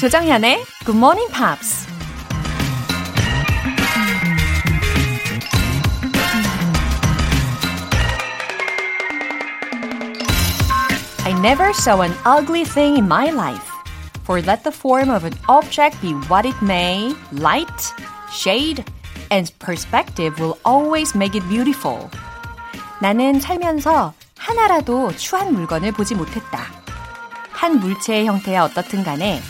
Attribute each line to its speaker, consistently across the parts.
Speaker 1: 조정현의 Good Morning Pops. I never saw an ugly thing in my life. For let the form of an object be what it may, light, shade, and perspective will always make it beautiful. 나는 살면서 하나라도 추한 물건을 보지 못했다. 한 물체의 형태야 어떻든 간에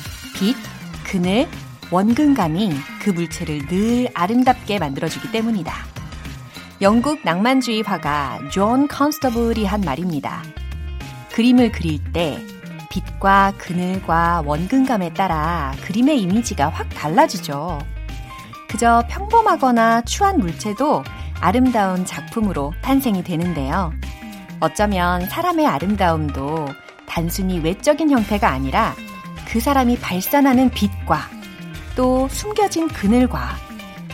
Speaker 1: 빛, 그늘, 원근감이 그 물체를 늘 아름답게 만들어주기 때문이다. 영국 낭만주의 화가 존 컨스터블이 한 말입니다. 그림을 그릴 때 빛과 그늘과 원근감에 따라 그림의 이미지가 확 달라지죠. 그저 평범하거나 추한 물체도 아름다운 작품으로 탄생이 되는데요. 어쩌면 사람의 아름다움도 단순히 외적인 형태가 아니라 그 사람이 발산하는 빛과 또 숨겨진 그늘과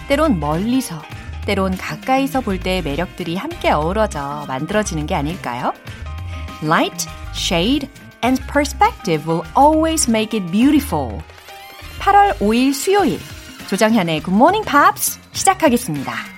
Speaker 1: 때론 멀리서 때론 가까이서 볼 때의 매력들이 함께 어우러져 만들어지는 게 아닐까요? Light, shade, and perspective will always make it beautiful. 8월 5일 수요일 조정현의 Good Morning Pops 시작하겠습니다.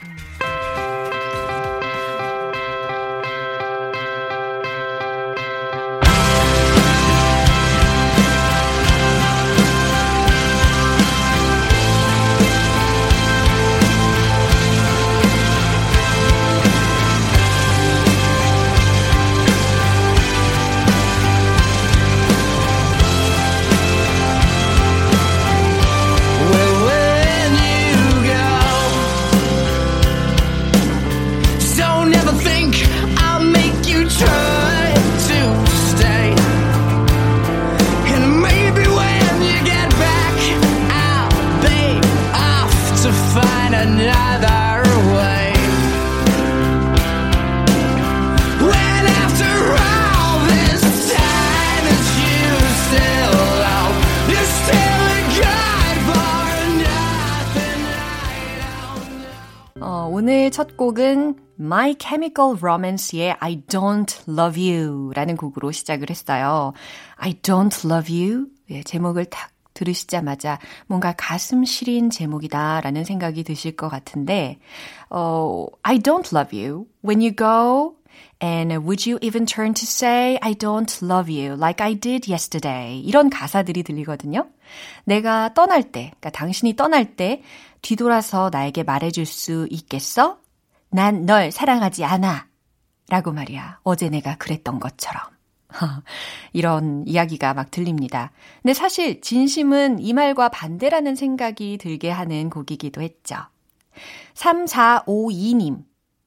Speaker 1: 첫 곡은 My Chemical Romance의 I Don't Love You 라는 곡으로 시작을 했어요. I Don't Love You. 예, 제목을 딱 들으시자마자 뭔가 가슴 시린 제목이다 라는 생각이 드실 것 같은데, 어, I don't love you. When you go, And would you even turn to say, I don't love you like I did yesterday? 이런 가사들이 들리거든요. 내가 떠날 때, 그러니까 당신이 떠날 때 뒤돌아서 나에게 말해줄 수 있겠어? 난 널 사랑하지 않아. 라고 말이야. 어제 내가 그랬던 것처럼. 이런 이야기가 막 들립니다. 근데 사실 진심은 이 말과 반대라는 생각이 들게 하는 곡이기도 했죠. 3452님.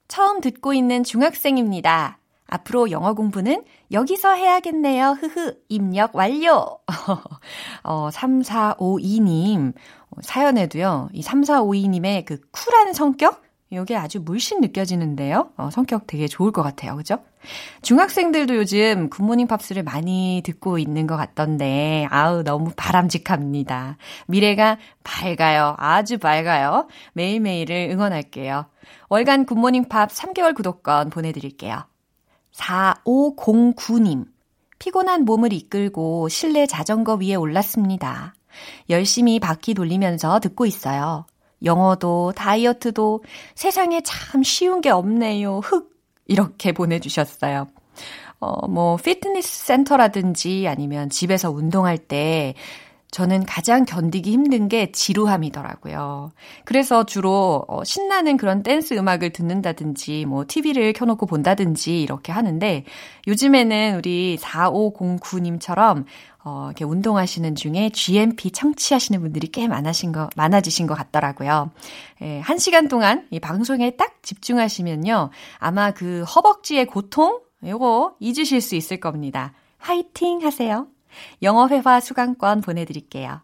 Speaker 1: 처음 듣고 있는 중학생입니다. 앞으로 영어 공부는 여기서 해야겠네요. 흐흐. 입력 완료. 어, 3452님. 사연에도요, 이 3452님의 그 쿨한 성격? 이게 아주 물씬 느껴지는데요. 어, 성격 되게 좋을 것 같아요. 그죠? 중학생들도 요즘 굿모닝 팝스를 많이 듣고 있는 것 같던데, 아우, 너무 바람직합니다. 미래가 밝아요. 아주 밝아요. 매일매일을 응원할게요. 월간 굿모닝 팝 3개월 구독권 보내드릴게요. 4509님. 피곤한 몸을 이끌고 실내 자전거 위에 올랐습니다. 열심히 바퀴 돌리면서 듣고 있어요. 영어도 다이어트도 세상에 참 쉬운 게 없네요. 흑 이렇게 보내주셨어요. 어, 뭐 피트니스 센터라든지 아니면 집에서 운동할 때 저는 가장 견디기 힘든 게 지루함이더라고요. 그래서 주로 어, 신나는 그런 댄스 음악을 듣는다든지 뭐 TV를 켜놓고 본다든지 이렇게 하는데 요즘에는 우리 4509님처럼 어, 이렇게 운동하시는 중에 GMP 청취하시는 분들이 꽤 많아신 거, 많아지신 것 같더라고요. 예, 한 시간 동안 이 방송에 딱 집중하시면요. 아마 그 허벅지의 고통, 요거 잊으실 수 있을 겁니다. 화이팅 하세요. 영어 회화 수강권 보내드릴게요.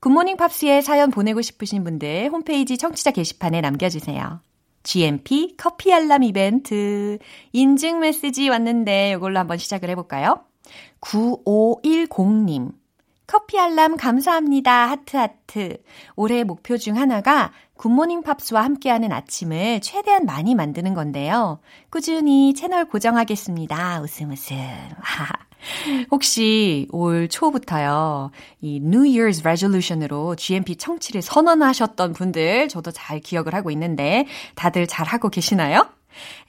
Speaker 1: 굿모닝 팝스에 사연 보내고 싶으신 분들 홈페이지 청취자 게시판에 남겨주세요. GMP 커피 알람 이벤트 인증 메시지 왔는데 이걸로 한번 시작을 해볼까요? 9510님 커피 알람 감사합니다. 하트 하트. 올해 목표 중 하나가 굿모닝 팝스와 함께하는 아침을 최대한 많이 만드는 건데요. 꾸준히 채널 고정하겠습니다. 웃음 웃음. 혹시 올 초부터요, 이 New Year's Resolution으로 GMP 청취를 선언하셨던 분들 저도 잘 기억을 하고 있는데 다들 잘 하고 계시나요?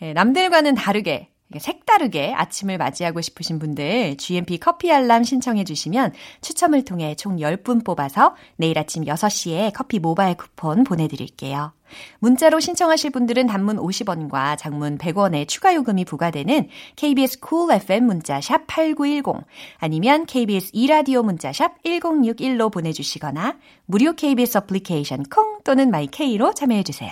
Speaker 1: 예, 남들과는 다르게 색다르게 아침을 맞이하고 싶으신 분들 GMP 커피 알람 신청해 주시면 추첨을 통해 총 10분 뽑아서 내일 아침 6시에 커피 모바일 쿠폰 보내드릴게요. 문자로 신청하실 분들은 단문 50원과 장문 100원의 추가 요금이 부과되는 KBS cool FM 문자 샵 8910 아니면 KBS 이라디오 문자 샵 1061로 보내주시거나 무료 KBS 어플리케이션 콩 또는 마이케이로 참여해 주세요.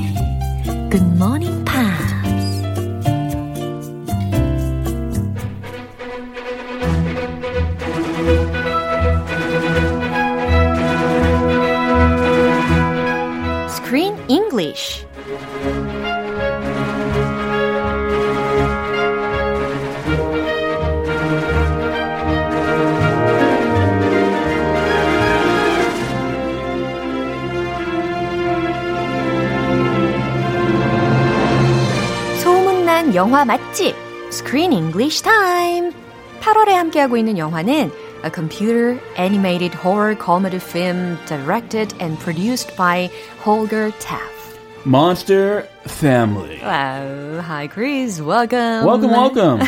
Speaker 1: 소문난 영화 맛집 Screen English Time 8월에 함께하고 있는 영화는 A computer animated horror comedy film directed and produced by Holger Taff.
Speaker 2: Monster Family.
Speaker 1: Wow. Hi, Chris. Welcome.
Speaker 2: Welcome, welcome.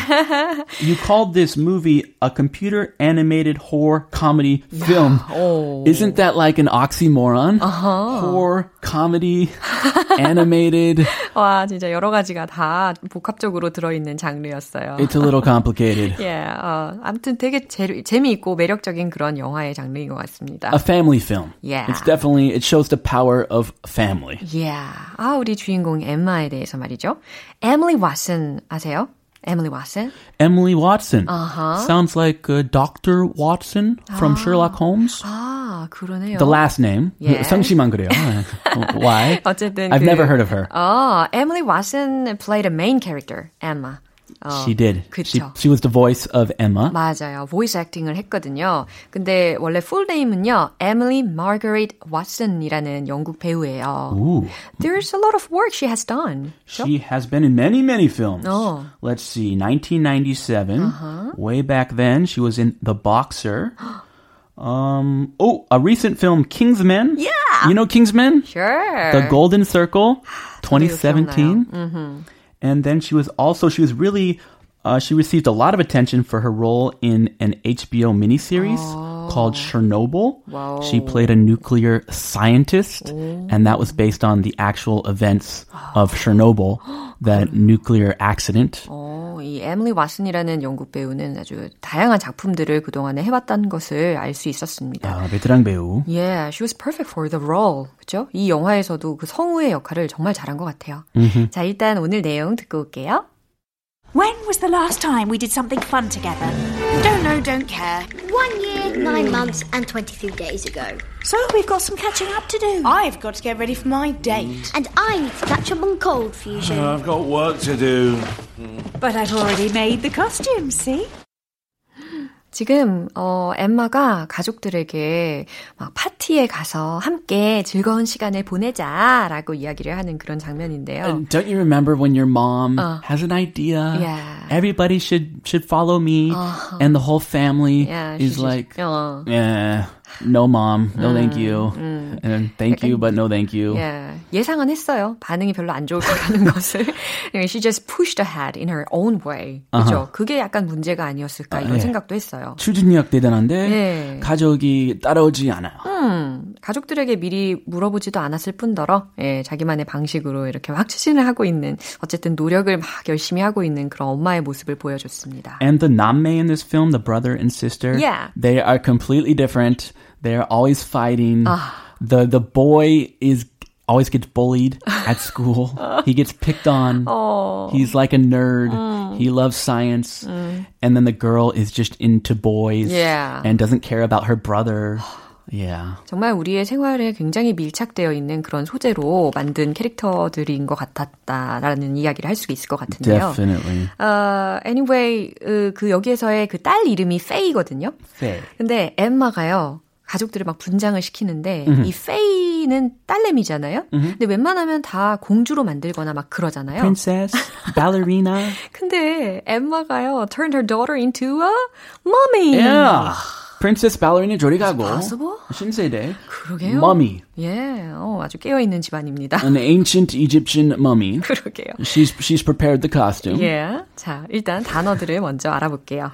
Speaker 2: you called this movie a computer animated horror comedy film.
Speaker 1: Oh.
Speaker 2: Isn't that like an oxymoron? Uh-huh. Horror, comedy, animated.
Speaker 1: 와, 진짜 여러 가지가 다 복합적으로 들어있는 장르였어요.
Speaker 2: It's a little complicated.
Speaker 1: yeah, 어, 아무튼 되게 재, 재미있고 매력적인 그런 영화의 장르인 것 같습니다.
Speaker 2: A family film.
Speaker 1: Yeah.
Speaker 2: It's definitely, it shows the power of family.
Speaker 1: yeah. 아, 우리 주인공 엠마에 대해서 말이죠. Emily Watson 아세요? Emily Watson?
Speaker 2: Emily Watson.
Speaker 1: Uh-huh.
Speaker 2: Sounds like uh, Dr. Watson from Sherlock Holmes.
Speaker 1: 아, 그러네요.
Speaker 2: The last name.
Speaker 1: Yeah.
Speaker 2: 성씨만 그래요. Why?
Speaker 1: 어쨌든
Speaker 2: I've
Speaker 1: 그-
Speaker 2: never heard of her.
Speaker 1: 어, Emily Watson played a main character, Emma. 어,
Speaker 2: She did. She,
Speaker 1: 그쵸.
Speaker 2: she was the voice of Emma.
Speaker 1: 맞아요. 보이스 액팅을 했거든요. 근데 원래 풀 네임은요. Emily Margaret Watson이라는 영국 배우예요.
Speaker 2: Ooh.
Speaker 1: There's a lot of work she has done.
Speaker 2: She has been in many, many films.
Speaker 1: Oh.
Speaker 2: Let's see, 1997. Way back then, she was in The Boxer. Um, oh, a recent film, Kingsman.
Speaker 1: Yeah.
Speaker 2: You know Kingsman?
Speaker 1: Sure.
Speaker 2: The Golden Circle,
Speaker 1: 저도
Speaker 2: 2017. And then she was also, she was really, uh, she received a lot of attention for her role in an HBO miniseries called Chernobyl.
Speaker 1: Wow.
Speaker 2: She played a nuclear scientist, and that was based on the actual events of Chernobyl, that nuclear accident.
Speaker 1: 어, 이 에밀리 왓슨이라는 영국 배우는 아주 다양한 작품들을 그동안에 해왔다는 것을 알 수 있었습니다.
Speaker 2: 아, 베테랑 배우.
Speaker 1: Yeah, she was perfect for the role. 그죠? 이 영화에서도 그 성우의 역할을 정말 잘한 것 같아요. 자, 일단 오늘 내용 듣고 올게요.
Speaker 3: When was the last time we did something fun together? Don't know, don't care.
Speaker 4: One year, nine months, and 23 days ago.
Speaker 3: So we've got some catching up to do.
Speaker 5: I've got to get ready for my date.
Speaker 4: And I need to catch up on cold fusion.
Speaker 6: Uh, I've got work to do.
Speaker 3: But I've already made the costumes, see?
Speaker 1: 지금 어 엠마가 가족들에게 막 파티에 가서 함께 즐거운 시간을 보내자라고 이야기를 하는 그런 장면인데요.
Speaker 2: And don't you remember when your mom has an idea?
Speaker 1: Yeah.
Speaker 2: Everybody should should follow me, and the whole family
Speaker 1: Yeah,
Speaker 2: is
Speaker 1: she
Speaker 2: like,
Speaker 1: 어.
Speaker 2: yeah, no, mom, no, thank you, and thank you, but no, thank you.
Speaker 1: 예, 예상은 했어요. 반응이 별로 안 좋을 거라는 것을. She just pushed ahead in her own way. 그죠? 그게 약간 문제가 아니었을까 이런
Speaker 2: 예.
Speaker 1: 생각도 했어요.
Speaker 2: 추진력 대단한데
Speaker 1: 네.
Speaker 2: 가족이 따라오지 않아요.
Speaker 1: 음, 가족들에게 미리 물어보지도 않았을 뿐더러 예, 자기만의 방식으로 이렇게 확 추진을 하고 있는 어쨌든 노력을 막 열심히 하고 있는 그런 엄마의 모습을 보여줬습니다.
Speaker 2: And the Namme in this film, the brother and sister,
Speaker 1: Yeah.
Speaker 2: they are completely different. They're always fighting. The the boy is always gets bullied at school. he gets picked on. He's like a nerd. He loves science. And then the girl is just into boys
Speaker 1: Yeah.
Speaker 2: and doesn't care about her brother. Yeah.
Speaker 1: 정말 우리의 생활에 굉장히 밀착되어 있는 그런 소재로 만든 캐릭터들인 것 같았다라는 이야기를 할 수 있을 것 같은데요.
Speaker 2: Definitely.
Speaker 1: 어, anyway, 그, 그 여기에서의 그 딸 이름이 페이거든요.
Speaker 2: Faye.
Speaker 1: 근데 엠마가요. 가족들을 막 분장을 시키는데 이 페이는 딸내미잖아요. 근데 웬만하면 다 공주로 만들거나 막 그러잖아요.
Speaker 2: Princess, ballerina.
Speaker 1: 근데 엠마가요 turned her daughter into a mummy.
Speaker 2: Yeah. Princess ballerina 저리 가고.
Speaker 1: possible?
Speaker 2: 신세대.
Speaker 1: 그러게요.
Speaker 2: Mummy.
Speaker 1: 예, 어, 아주 깨어 있는 집안입니다.
Speaker 2: An ancient Egyptian mummy.
Speaker 1: 그러게요.
Speaker 2: She's she's prepared the costume.
Speaker 1: 예, 자 일단 단어들을 먼저 알아볼게요.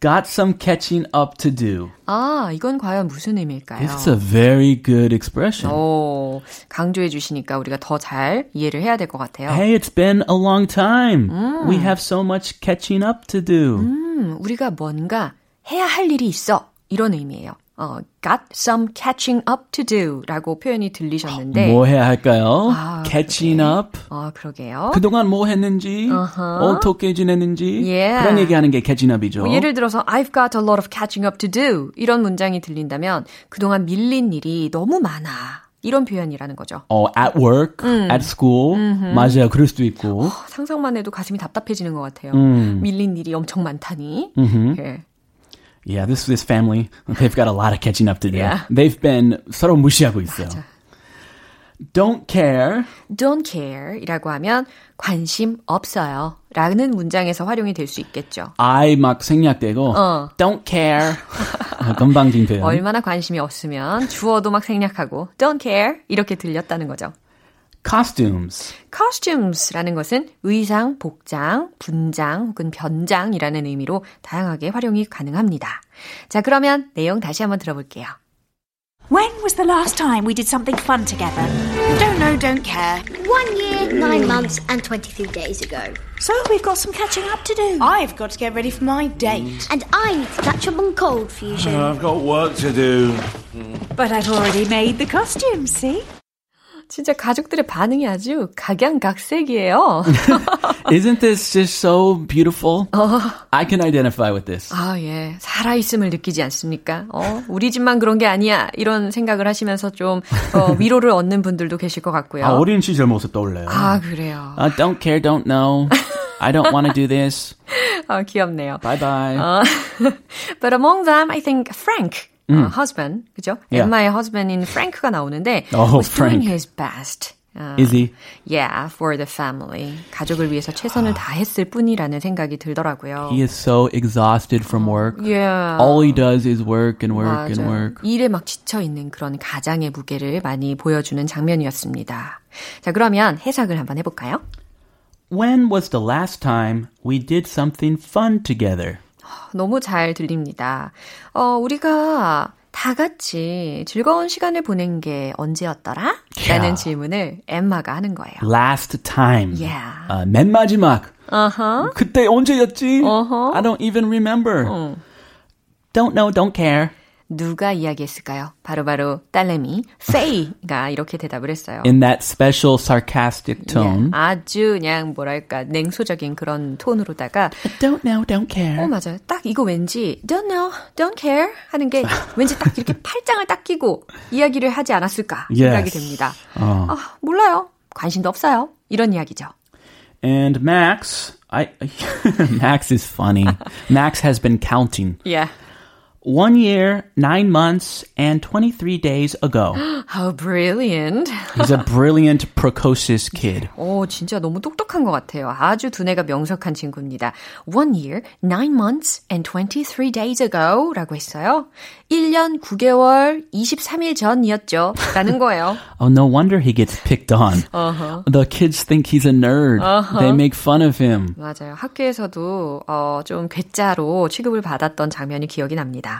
Speaker 2: Got some catching up to do.
Speaker 1: 아, 이건 과연 무슨 의미일까요?
Speaker 2: It's a very good expression.
Speaker 1: 오, 강조해 주시니까 우리가 더 잘 이해를 해야 될 것 같아요.
Speaker 2: Hey, it's been a long time. We have so much catching up to do.
Speaker 1: 음, 우리가 뭔가 해야 할 일이 있어. 이런 의미예요. 어, got some catching up to do 라고 표현이 들리셨는데.
Speaker 2: 뭐 해야 할까요?
Speaker 1: 아,
Speaker 2: catching up.
Speaker 1: 어, 그러게요.
Speaker 2: 그동안 뭐 했는지, 어떻게 지냈는지
Speaker 1: Yeah.
Speaker 2: 그런 얘기하는 게 catching up이죠.
Speaker 1: 뭐 예를 들어서 I've got a lot of catching up to do 이런 문장이 들린다면 그동안 밀린 일이 너무 많아. 이런 표현이라는 거죠.
Speaker 2: 어, at work, at school. 맞아요. 그럴 수도 있고.
Speaker 1: 상상만 해도 가슴이 답답해지는 것 같아요.
Speaker 2: 음.
Speaker 1: 밀린 일이 엄청 많다니. 예.
Speaker 2: Yeah, this this family, they've got a lot of catching up to do.
Speaker 1: Yeah.
Speaker 2: They've been 서로 무시하고 있어요. Don't care.
Speaker 1: Don't care 이라고 하면 관심 없어요. 라는 문장에서 활용이 될 수 있겠죠.
Speaker 2: I 막 생략되고
Speaker 1: 어.
Speaker 2: don't care. 건방진 표현.
Speaker 1: 얼마나 관심이 없으면 주어도 막 생략하고 don't care 이렇게 들렸다는 거죠.
Speaker 2: Costumes.
Speaker 1: costumes라는 것은 의상, 복장, 분장 혹은 변장이라는 의미로 다양하게 활용이 가능합니다. 자, 그러면 내용 다시 한번 들어볼게요.
Speaker 3: When was the last time we did something fun together? Don't know, don't care.
Speaker 4: One year, nine months, and 23 days ago.
Speaker 3: So we've got some catching up to do.
Speaker 5: I've got to get ready for my date.
Speaker 4: And I need to catch up on cold fusion.
Speaker 6: I've got work to do.
Speaker 3: But I've already made the costumes, see?
Speaker 1: 진짜 가족들의 반응이 아주 각양각색이에요.
Speaker 2: Isn't this just so beautiful? I can identify with this.
Speaker 1: 아, 예. 살아있음을 느끼지 않습니까? 어, 우리 집만 그런 게 아니야. 이런 생각을 하시면서 좀, 어, 위로를 얻는 분들도 계실 것 같고요.
Speaker 2: 아, 어린 시절 모습 떠올려요.
Speaker 1: 아, 그래요.
Speaker 2: I don't care, don't know. I don't want to do this.
Speaker 1: 아, 귀엽네요.
Speaker 2: Bye bye.
Speaker 1: 어, but among them, I think Frank, 어, husband, 그죠?
Speaker 2: Yeah.
Speaker 1: 엠마의 husband인 Frank가 나오는데
Speaker 2: Oh,
Speaker 1: was doing
Speaker 2: Frank.
Speaker 1: his best. 어,
Speaker 2: Is he?
Speaker 1: Yeah, for the family. 가족을 위해서 최선을 다했을 뿐이라는 생각이 들더라고요.
Speaker 2: He is so exhausted from work.
Speaker 1: Yeah.
Speaker 2: All he does is work and work and
Speaker 1: 맞아요.
Speaker 2: work.
Speaker 1: 일에 막 지쳐 있는 그런 가장의 무게를 많이 보여주는 장면이었습니다. 자, 그러면 해석을 한번 해볼까요?
Speaker 2: When was the last time we did something fun together?
Speaker 1: 너무 잘 들립니다. 어, 우리가 다 같이 즐거운 시간을 보낸 게 언제였더라? 라는
Speaker 2: 야.
Speaker 1: 질문을 엠마가 하는 거예요.
Speaker 2: Last time.
Speaker 1: Yeah.
Speaker 2: 아, 맨 마지막.
Speaker 1: 어허.
Speaker 2: 그때 언제였지?
Speaker 1: 어허.
Speaker 2: I don't even remember. Don't know, don't care.
Speaker 1: 누가 이야기했을까요? 바로바로 딸내미 페이가 이렇게 대답을 했어요.
Speaker 2: In that special sarcastic tone.
Speaker 1: 예, 아주 그냥 뭐랄까 냉소적인 그런 톤으로다가
Speaker 2: Don't know, don't care.
Speaker 1: 어 맞아요. 딱 이거 왠지 don't know, don't care 하는 게 왠지 딱 이렇게 팔짱을 딱 끼고 이야기를 하지 않았을까 생각이
Speaker 2: Yes.
Speaker 1: 됩니다.
Speaker 2: 어.
Speaker 1: 아, 몰라요. 관심도 없어요. 이런 이야기죠.
Speaker 2: And Max, I Max is funny. Max has been counting.
Speaker 1: Yeah.
Speaker 2: One year, nine months, and 23 days ago.
Speaker 1: How brilliant.
Speaker 2: He's a brilliant, precocious kid.
Speaker 1: 오, 진짜 너무 똑똑한 것 같아요. 아주 두뇌가 명석한 친구입니다. One year, nine months, and 23 days ago 라고 했어요. 1년 9개월 23일 전이었죠. 라는 거예요.
Speaker 2: Oh, no wonder he gets picked on. The kids think he's a nerd. They make fun of him.
Speaker 1: 맞아요. 학교에서도 어, 좀 괴짜로 취급을 받았던 장면이 기억이 납니다.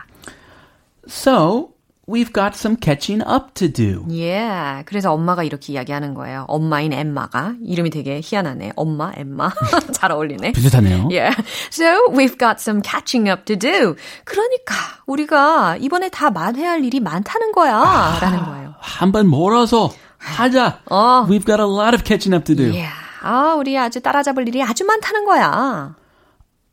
Speaker 2: So, we've got some catching up to do.
Speaker 1: Yeah. 그래서 엄마가 이렇게 이야기하는 거예요. 엄마인 엠마가. 이름이 되게 희한하네. 엄마, 엠마. 잘 어울리네.
Speaker 2: 비슷하네요.
Speaker 1: Yeah. So we've got some catching up to do. 그러니까 우리가 이번에 다 만회할 일이 많다는 거야. 라는 거예요.
Speaker 2: 한번 몰아서 하자.
Speaker 1: 어.
Speaker 2: We've got a lot of catching up to do.
Speaker 1: Yeah. 아, 우리 아주 따라잡을 일이 아주 많다는 거야.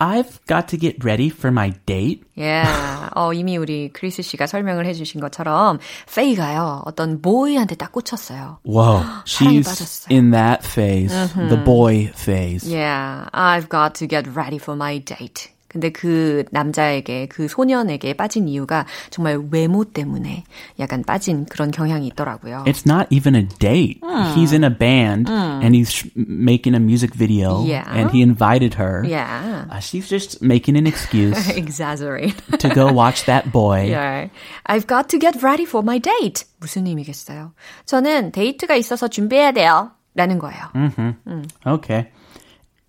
Speaker 2: I've got to get ready for my date.
Speaker 1: Yeah. 어, 이미 우리 크리스 씨가 설명을 해주신 것처럼 페이가요 어떤 보이한테 딱 꽂혔어요.
Speaker 2: Whoa, she's
Speaker 1: 빠졌어요.
Speaker 2: in that phase, the boy phase.
Speaker 1: Yeah, I've got to get ready for my date. 근데 그 남자에게, 그 소년에게 빠진 이유가 정말 외모 때문에 약간 빠진 그런 경향이 있더라고요.
Speaker 2: It's not even a date. He's in a band and he's making a music video
Speaker 1: Yeah.
Speaker 2: and he invited her.
Speaker 1: yeah.
Speaker 2: Uh, she's just making an excuse
Speaker 1: Exaggerate.
Speaker 2: to go watch that boy.
Speaker 1: Yeah. I've got to get ready for my date. 무슨 의미겠어요? 저는 데이트가 있어서 준비해야 돼요. 라는 거예요.
Speaker 2: Okay.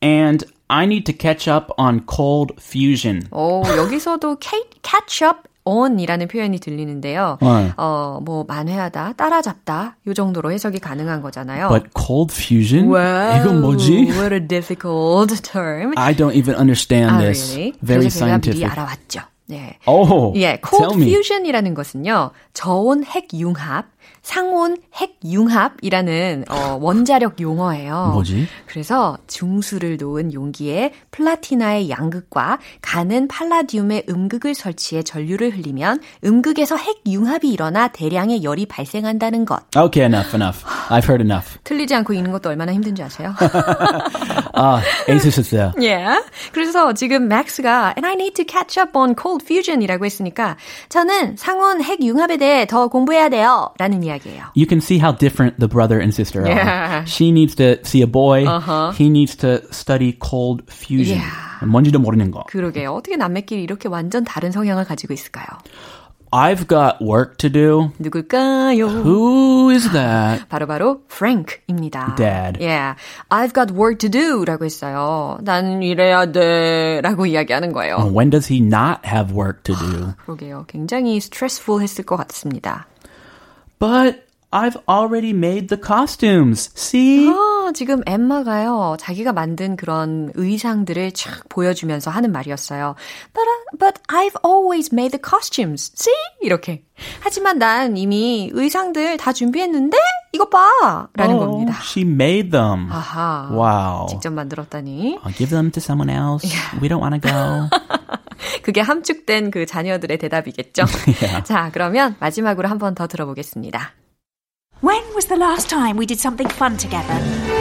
Speaker 2: And I need to catch up on cold fusion.
Speaker 1: 오, 여기서도 ca- catch up on이라는 표현이 들리는데요.
Speaker 2: 네.
Speaker 1: 어, 뭐 만회하다, 따라잡다 요 정도로 해석이 가능한 거잖아요.
Speaker 2: But cold fusion?
Speaker 1: Wow,
Speaker 2: 이건 뭐지?
Speaker 1: What a difficult term.
Speaker 2: I don't even understand
Speaker 1: 아,
Speaker 2: this.
Speaker 1: really?
Speaker 2: Very
Speaker 1: 미리
Speaker 2: scientific.
Speaker 1: 알아왔죠. 네.
Speaker 2: Oh,
Speaker 1: 예, cold fusion이라는 것은요, 저온 핵 융합, 상온 핵 융합이라는 어, 원자력 용어예요.
Speaker 2: 뭐지?
Speaker 1: 그래서 중수를 놓은 용기에 플라티나의 양극과 가는 팔라디움의 음극을 설치해 전류를 흘리면 음극에서 핵 융합이 일어나 대량의 열이 발생한다는 것.
Speaker 2: Okay, enough, enough. I've heard enough.
Speaker 1: 틀리지 않고 읽는 것도 얼마나 힘든지 아세요?
Speaker 2: 아, 에이스셨어요.
Speaker 1: 예. 그래서 지금 맥스가 and I need to catch up on cold fusion이라고 했으니까 저는 상온 핵 융합에 대해 더 공부해야 돼요. 라는 이야기예요.
Speaker 2: You can see how different the brother and sister are.
Speaker 1: Yeah.
Speaker 2: She needs to see a boy.
Speaker 1: Uh-huh.
Speaker 2: He needs to study cold fusion.
Speaker 1: Yeah.
Speaker 2: 뭔지도 모르는 거.
Speaker 1: 그러게요. 어떻게 남매끼리 이렇게 완전 다른 성향을 가지고 있을까요?
Speaker 2: I've got work to do.
Speaker 1: 누굴까요?
Speaker 2: Who is that?
Speaker 1: 바로바로 Frank입니다.
Speaker 2: Dad.
Speaker 1: Yeah. I've got work to do 라고 했어요. 난 일해야 돼 라고 이야기하는 거예요.
Speaker 2: When does he not have work to do?
Speaker 1: 그러게요. 굉장히 스트레스풀 했을 것 같습니다.
Speaker 2: But I've already made the costumes. See?
Speaker 1: 아, 지금 엠마가요, 자기가 만든 그런 의상들을 쫙 보여주면서 하는 말이었어요. But, I- but I've always made the costumes. See? 이렇게. 하지만 난 이미 의상들 다 준비했는데? 이것 봐! 라는
Speaker 2: Oh,
Speaker 1: 겁니다.
Speaker 2: She made them.
Speaker 1: 아하.
Speaker 2: Wow.
Speaker 1: 직접 만들었다니.
Speaker 2: I'll give them to someone else. We don't want to go.
Speaker 1: 그게 함축된 그 자녀들의 대답이겠죠. 자, 그러면 마지막으로 한 번 더 들어보겠습니다.
Speaker 3: When was the last time we did something fun together?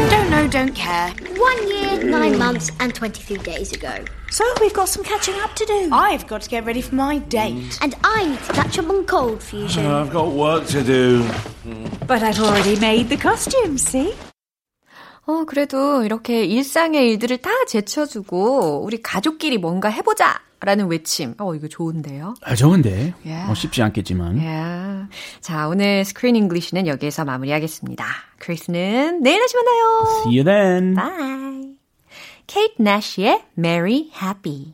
Speaker 3: Don't know, don't care.
Speaker 4: One year, nine months, and 23 days ago.
Speaker 3: So we've got some catching up to do.
Speaker 5: I've got to get ready for my date.
Speaker 4: And I need to catch up on cold fusion.
Speaker 6: I've got work to do.
Speaker 3: But I've already made the costumes, see?
Speaker 1: 어, 그래도 이렇게 일상의 일들을 다 제쳐주고 우리 가족끼리 뭔가 해보자! 라는 외침. 어, 이거 좋은데요?
Speaker 2: 아, 좋은데.
Speaker 1: Yeah.
Speaker 2: 뭐 쉽지 않겠지만.
Speaker 1: 야. 자, 오늘 스크린 잉글리시는 여기에서 마무리하겠습니다. 크리스는 내일 다시 만나요.
Speaker 2: See you then.
Speaker 1: Bye. 케이트 나시의 Merry Happy.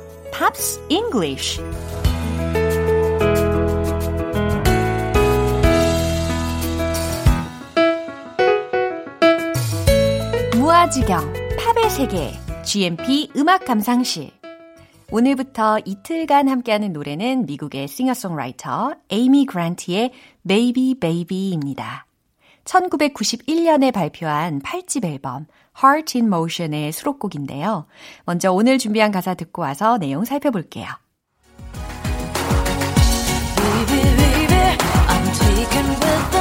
Speaker 1: Pops English 무아지경 팝의 세계 GMP 음악 감상실 오늘부터 이틀간 함께하는 노래는 미국의 싱어송라이터 에이미 그란트의 Baby Baby입니다. 1991년에 발표한 8집 앨범 Heart in Motion의 수록곡인데요. 먼저 오늘 준비한 가사 듣고 와서 내용 살펴볼게요. Oh, you're mine.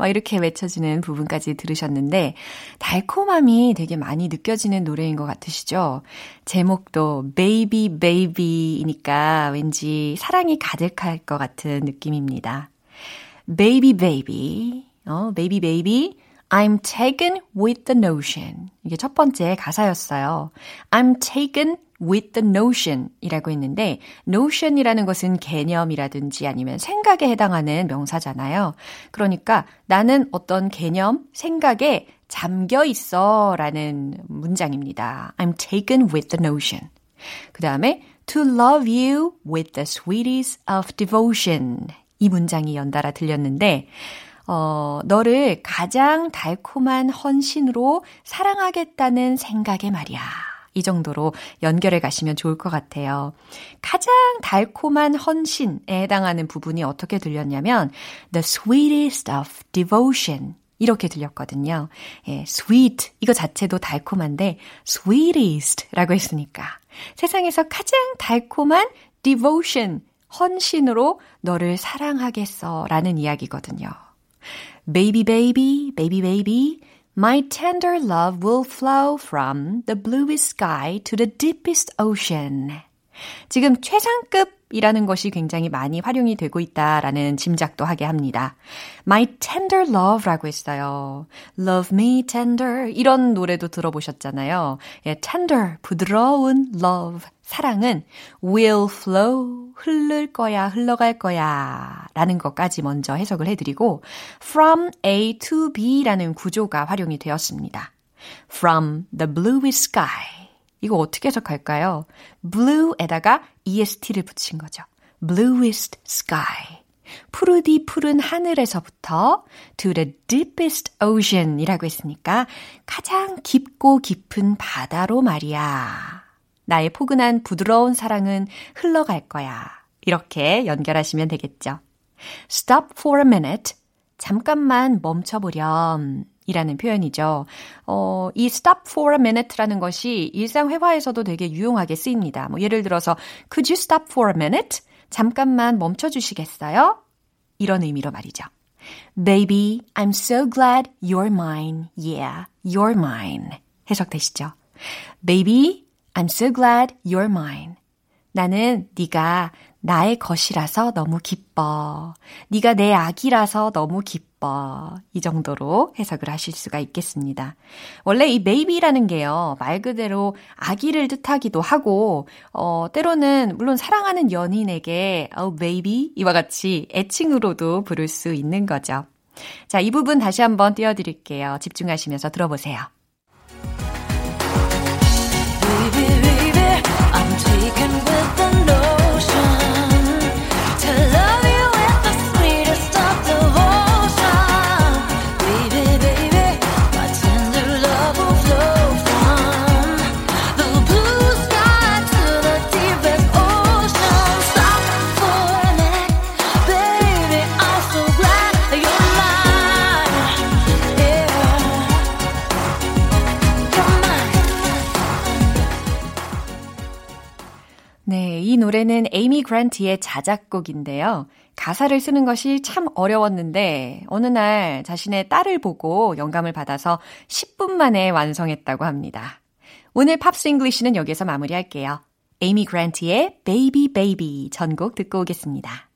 Speaker 1: 막 이렇게 외쳐지는 부분까지 들으셨는데 달콤함이 되게 많이 느껴지는 노래인 것 같으시죠? 제목도 Baby Baby이니까 왠지 사랑이 가득할 것 같은 느낌입니다. Baby Baby, 어, Baby Baby, I'm taken with the notion. 이게 첫 번째 가사였어요. I'm taken with the notion 이라고 했는데, notion이라는 것은 개념이라든지 아니면 생각에 해당하는 명사잖아요. 그러니까 나는 어떤 개념, 생각에 잠겨 있어 라는 문장입니다. I'm taken with the notion. 그 다음에 to love you with the sweetest of devotion. 이 문장이 연달아 들렸는데, 어, 너를 가장 달콤한 헌신으로 사랑하겠다는 생각에 말이야. 이 정도로 연결해 가시면 좋을 것 같아요. 가장 달콤한 헌신에 해당하는 부분이 어떻게 들렸냐면 the sweetest of devotion 이렇게 들렸거든요. 예, sweet 이거 자체도 달콤한데 sweetest라고 했으니까 세상에서 가장 달콤한 devotion 헌신으로 너를 사랑하겠어 라는 이야기거든요. Baby baby, baby baby, my tender love will flow from the bluest sky to the deepest ocean. 지금 최상급이라는 것이 굉장히 많이 활용이 되고 있다라는 짐작도 하게 합니다. My tender love라고 했어요. Love me tender 이런 노래도 들어보셨잖아요. 예, tender 부드러운 love 사랑은 will flow 흐를 거야 흘러갈 거야 라는 것까지 먼저 해석을 해드리고 from A to B라는 구조가 활용이 되었습니다. From the bluest sky 이거 어떻게 해석할까요? blue에다가 est를 붙인 거죠. bluest sky. 푸르디 푸른 하늘에서부터 to the deepest ocean 이라고 했으니까 가장 깊고 깊은 바다로 말이야. 나의 포근한 부드러운 사랑은 흘러갈 거야. 이렇게 연결하시면 되겠죠. stop for a minute. 잠깐만 멈춰보렴. 이라는 표현이죠. 어, 이 stop for a minute라는 것이 일상 회화에서도 되게 유용하게 쓰입니다. 뭐 예를 들어서 could you stop for a minute? 잠깐만 멈춰 주시겠어요? 이런 의미로 말이죠. Baby, I'm so glad you're mine. Yeah, you're mine. 해석되시죠? Baby, I'm so glad you're mine. 나는 네가 나의 것이라서 너무 기뻐. 네가 내 아기라서 너무 기뻐. 이 정도로 해석을 하실 수가 있겠습니다. 원래 이 baby라는 게요. 말 그대로 아기를 뜻하기도 하고 어 때로는 물론 사랑하는 연인에게 oh baby 이와 같이 애칭으로도 부를 수 있는 거죠. 자, 이 부분 다시 한번 띄워 드릴게요. 집중하시면서 들어보세요. 이 노래는 에이미 그란트의 자작곡인데요. 가사를 쓰는 것이 참 어려웠는데 어느 날 자신의 딸을 보고 영감을 받아서 10분 만에 완성했다고 합니다. 오늘 Pops English는 여기서 마무리할게요. 에이미 그란트의 Baby Baby 전곡 듣고 오겠습니다.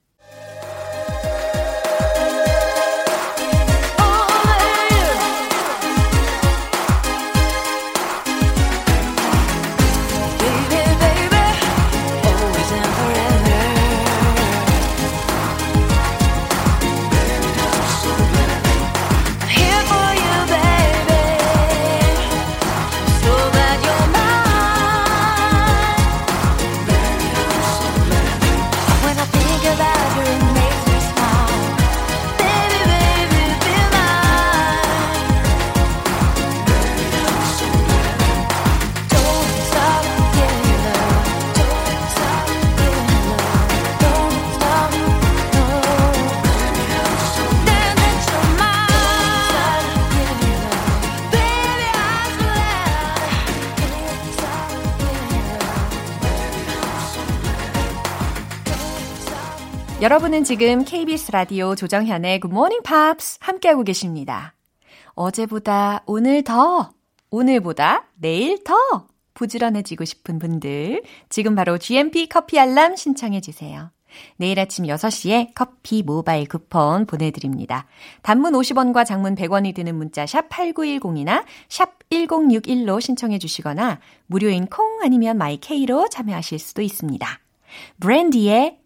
Speaker 1: 여러분은 지금 KBS 라디오 조정현의 Good Morning Pops 함께하고 계십니다. 어제보다 오늘 더, 오늘보다 내일 더 부지런해지고 싶은 분들 지금 바로 GMP 커피 알람 신청해 주세요. 내일 아침 6시에 커피 모바일 쿠폰 보내드립니다. 단문 50원과 장문 100원이 드는 문자 샵 8910이나 샵 1061로 신청해 주시거나 무료인 콩 아니면 마이케이로 참여하실 수도 있습니다. 브랜디의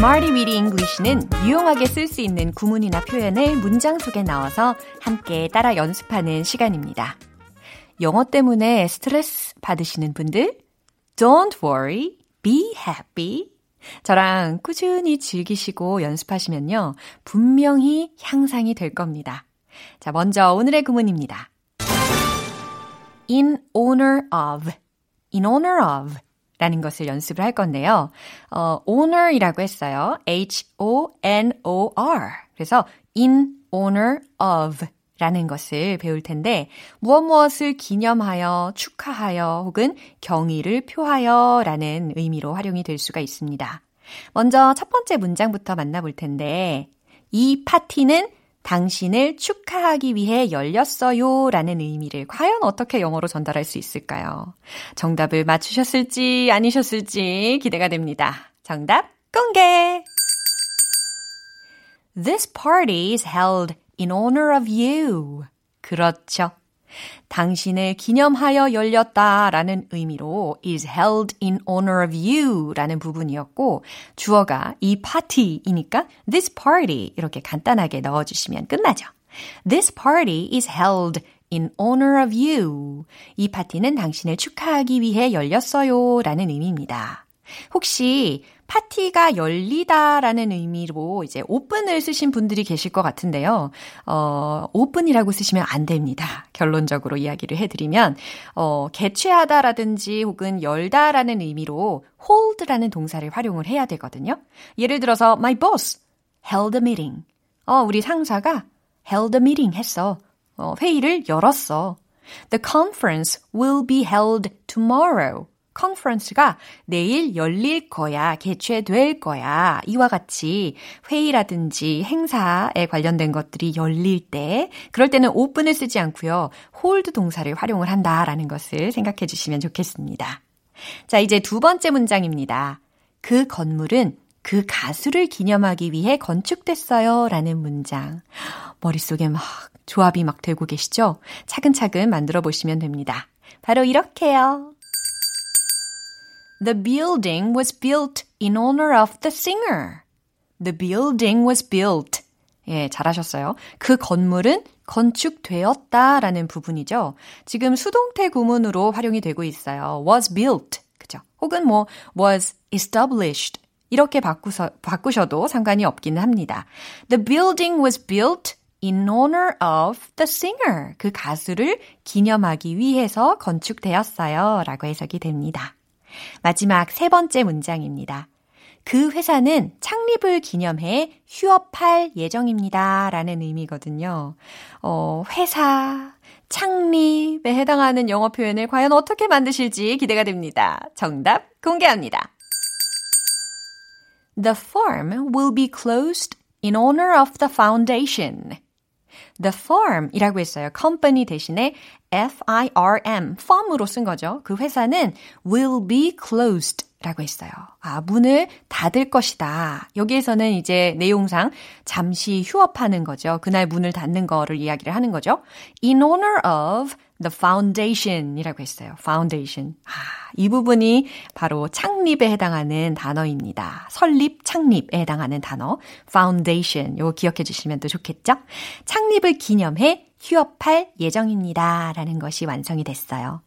Speaker 1: Smarty Weedy English는 유용하게 쓸 수 있는 구문이나 표현을 문장 속에 넣어서 함께 따라 연습하는 시간입니다. 영어 때문에 스트레스 받으시는 분들, don't worry, be happy. 저랑 꾸준히 즐기시고 연습하시면요, 분명히 향상이 될 겁니다. 자, 먼저 오늘의 구문입니다. in honor of, in honor of 라는 것을 연습을 할 건데요. 어, honor이라고 했어요. H-O-N-O-R. 그래서 in honor of 라는 것을 배울 텐데 무엇 무엇을 기념하여, 축하하여 혹은 경의를 표하여 라는 의미로 활용이 될 수가 있습니다. 먼저 첫 번째 문장부터 만나볼 텐데 이 파티는 당신을 축하하기 위해 열렸어요 라는 의미를 과연 어떻게 영어로 전달할 수 있을까요? 정답을 맞추셨을지 아니셨을지 기대가 됩니다. 정답 공개! This party is held in honor of you. 그렇죠. 당신을 기념하여 열렸다 라는 의미로 is held in honor of you 라는 부분이었고 주어가 이 파티이니까 this party 이렇게 간단하게 넣어주시면 끝나죠. This party is held in honor of you. 이 파티는 당신을 축하하기 위해 열렸어요 라는 의미입니다. 혹시 파티가 열리다라는 의미로 이제 오픈을 쓰신 분들이 계실 것 같은데요. 어, 오픈이라고 쓰시면 안 됩니다. 결론적으로 이야기를 해드리면, 어, 개최하다라든지 혹은 열다라는 의미로 hold라는 동사를 활용을 해야 되거든요. 예를 들어서, my boss held a meeting. 어, 우리 상사가 held a meeting 했어. 어, 회의를 열었어. The conference will be held tomorrow. 컨퍼런스가 내일 열릴 거야, 개최될 거야. 이와 같이 회의라든지 행사에 관련된 것들이 열릴 때, 그럴 때는 open을 쓰지 않고요. hold 동사를 활용을 한다라는 것을 생각해 주시면 좋겠습니다. 자, 이제 두 번째 문장입니다. 그 건물은 그 가수를 기념하기 위해 건축됐어요. 라는 문장. 머릿속에 막 조합이 막 되고 계시죠? 차근차근 만들어 보시면 됩니다. 바로 이렇게요. The building was built in honor of the singer. The building was built. 예, 잘하셨어요. 그 건물은 건축되었다 라는 부분이죠. 지금 수동태 구문으로 활용이 되고 있어요. was built. 그죠? 혹은 뭐 was established. 이렇게 바꾸서, 바꾸셔도 상관이 없기는 합니다. The building was built in honor of the singer. 그 가수를 기념하기 위해서 건축되었어요. 라고 해석이 됩니다. 마지막 세 번째 문장입니다. 그 회사는 창립을 기념해 휴업할 예정입니다. 라는 의미거든요. 어, 회사, 창립에 해당하는 영어 표현을 과연 어떻게 만드실지 기대가 됩니다. 정답 공개합니다. The firm will be closed in honor of the foundation. The firm이라고 했어요. company 대신에 F-I-R-M, firm으로 쓴 거죠. 그 회사는 will be closed 라고 했어요. 아, 문을 닫을 것이다. 여기에서는 이제 내용상 잠시 휴업하는 거죠. 그날 문을 닫는 거를 이야기를 하는 거죠. In honor of the foundation 이라고 했어요. foundation. 아, 이 부분이 바로 창립에 해당하는 단어입니다. 설립, 창립에 해당하는 단어. foundation. 요거 기억해 주시면 또 좋겠죠? 창립을 기념해 휴업할 예정입니다. 라는 것이 완성이 됐어요.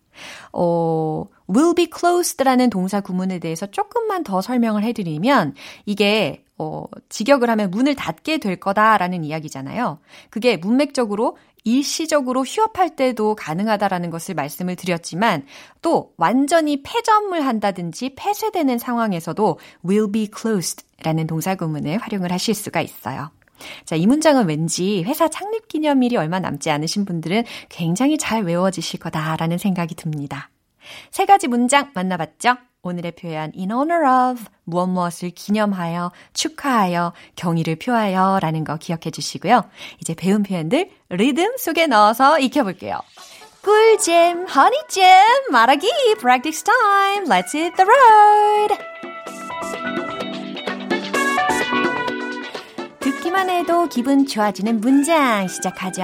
Speaker 1: 어, will be closed라는 동사 구문에 대해서 조금만 더 설명을 해드리면 이게 어, 직역을 하면 문을 닫게 될 거다라는 이야기잖아요. 그게 문맥적으로 일시적으로 휴업할 때도 가능하다라는 것을 말씀을 드렸지만 또 완전히 폐점을 한다든지 폐쇄되는 상황에서도 will be closed 라는 동사 구문을 활용을 하실 수가 있어요. 자, 이 문장은 왠지 회사 창립 기념일이 얼마 남지 않으신 분들은 굉장히 잘 외워지실 거다라는 생각이 듭니다. 세 가지 문장 만나봤죠? 오늘의 표현 in honor of 무엇 무엇을 기념하여 축하하여 경의를 표하여 라는 거 기억해 주시고요. 이제 배운 표현들 리듬 속에 넣어서 익혀볼게요. 꿀잼, 허니잼, 말하기, practice time, let's hit the road! 듣기만 해도 기분 좋아지는 문장 시작하죠.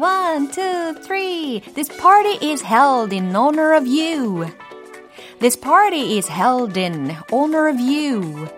Speaker 1: One, two, three. This party is held in honor of you. This party is held in honor of you.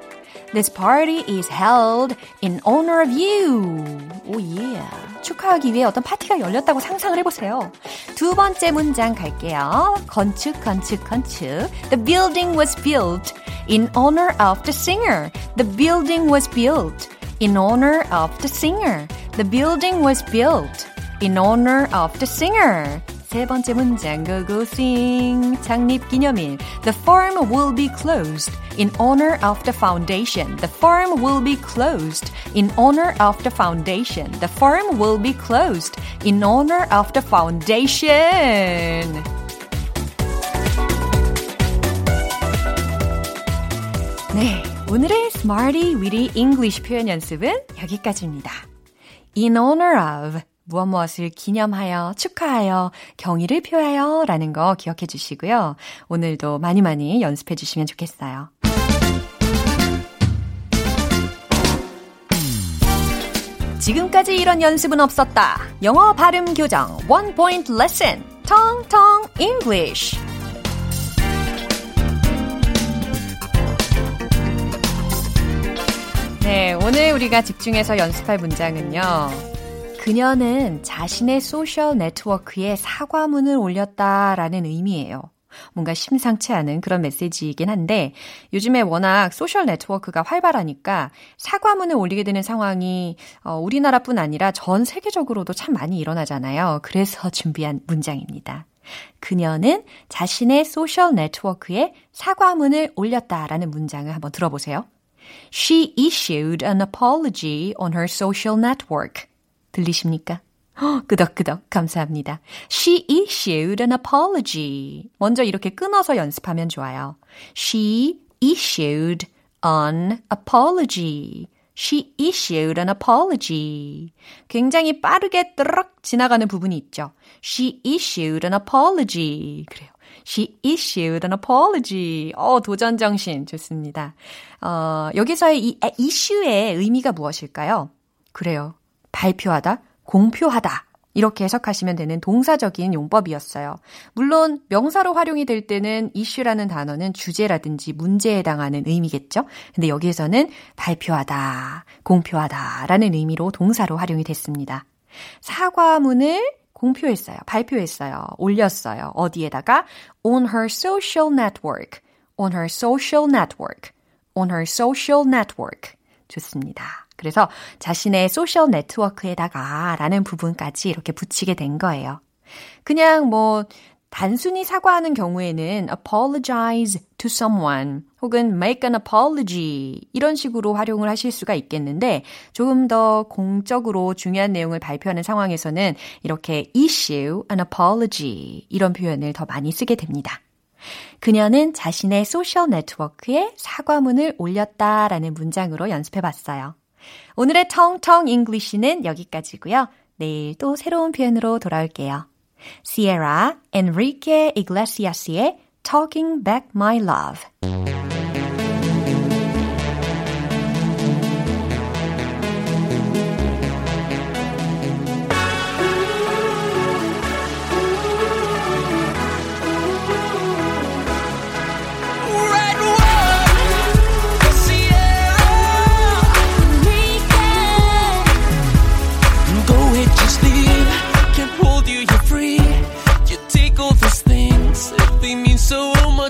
Speaker 1: This party is held in honor of you. 오, 예. 축하하기 위해 어떤 파티가 열렸다고 상상을 해보세요. 두 번째 문장 갈게요. 건축, 건축, 건축. The building was built in honor of the singer. The building was built in honor of the singer. The building was built in honor of the singer. 세 번째 문장 go go sing 창립 기념일 The firm will be closed in honor of the foundation. The firm will be closed in honor of the foundation. The firm will be closed in honor of the foundation. 네, 오늘의 Smarty Weedy English 표현 연습은 여기까지입니다. In honor of 무엇 무엇을 기념하여, 축하하여, 경의를 표하여 라는 거 기억해 주시고요. 오늘도 많이 많이 연습해 주시면 좋겠어요. 지금까지 이런 연습은 없었다. 영어 발음 교정 Point Lesson Tongue Tongue English 네, 오늘 우리가 집중해서 연습할 문장은요. 그녀는 자신의 소셜 네트워크에 사과문을 올렸다라는 의미예요. 뭔가 심상치 않은 그런 메시지이긴 한데 요즘에 워낙 소셜 네트워크가 활발하니까 사과문을 올리게 되는 상황이 어, 우리나라뿐 아니라 전 세계적으로도 참 많이 일어나잖아요. 그래서 준비한 문장입니다. 그녀는 자신의 소셜 네트워크에 사과문을 올렸다라는 문장을 한번 들어보세요. She issued an apology on her social network. 들리십니까? 허, 끄덕끄덕 감사합니다. She issued an apology. 먼저 이렇게 끊어서 연습하면 좋아요. She issued an apology. She issued an apology. 굉장히 빠르게 뜨르륵 지나가는 부분이 있죠. She issued an apology. 그래요. She issued an apology. 어, 도전 정신 좋습니다. 어, 여기서의 이 issue의 의미가 무엇일까요? 그래요. 발표하다, 공표하다. 이렇게 해석하시면 되는 동사적인 용법이었어요. 물론 명사로 활용이 될 때는 issue라는 단어는 주제라든지 문제에 해당하는 의미겠죠. 근데 여기에서는 발표하다, 공표하다라는 의미로 동사로 활용이 됐습니다. 사과문을 공표했어요. 발표했어요. 올렸어요. 어디에다가 on her social network. on her social network. on her social network. 좋습니다. 그래서 자신의 소셜 네트워크에다가 라는 부분까지 이렇게 붙이게 된 거예요. 그냥 뭐 단순히 사과하는 경우에는 apologize to someone 혹은 make an apology 이런 식으로 활용을 하실 수가 있겠는데 조금 더 공적으로 중요한 내용을 발표하는 상황에서는 이렇게 issue an apology 이런 표현을 더 많이 쓰게 됩니다. 그녀는 자신의 소셜 네트워크에 사과문을 올렸다라는 문장으로 연습해 봤어요. 오늘의 Tongue Tongue English는 여기까지고요. 내일 또 새로운 표현으로 돌아올게요. Sierra Enrique Iglesias의 Talking Back My Love.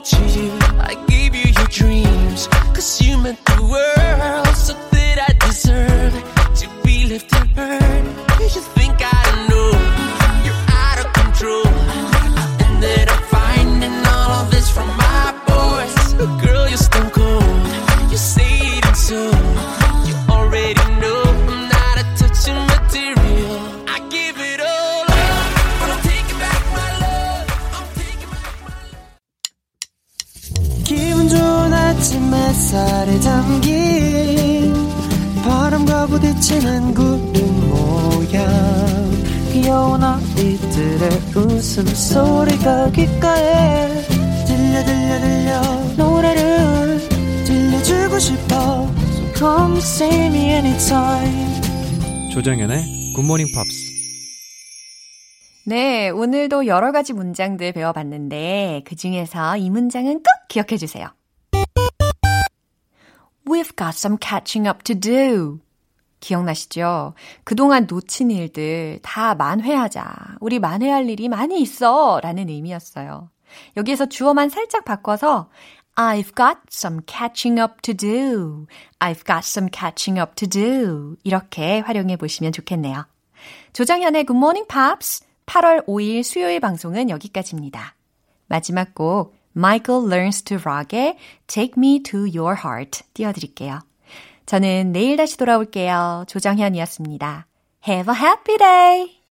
Speaker 7: to you. I gave you your dreams, cause you meant the world. So
Speaker 6: that I deserve to be lifted. Burn. 햇살에 담긴 바람과 부딪히는 구름 모양 귀여운 아이들의 웃음소리가 귓가에 들려 들려 들려 노래를 들려주고 싶어 So come see me anytime
Speaker 8: 조정연의 굿모닝 팝스.
Speaker 1: 네, 오늘도 여러 가지 문장들 배워봤는데 그 중에서 이 문장은 꼭 기억해 주세요. We've got some catching up to do. 기억나시죠? 그동안 놓친 일들 다 만회하자. 우리 만회할 일이 많이 있어. 라는 의미였어요. 여기에서 주어만 살짝 바꿔서 I've got some catching up to do. I've got some catching up to do. 이렇게 활용해 보시면 좋겠네요. 조장현의 Good Morning Pops 8월 5일 수요일 방송은 여기까지입니다. 마지막 곡 Michael Learns to Rock의 Take Me to Your Heart 띄워드릴게요. 저는 내일 다시 돌아올게요. 조정현이었습니다. Have a happy day!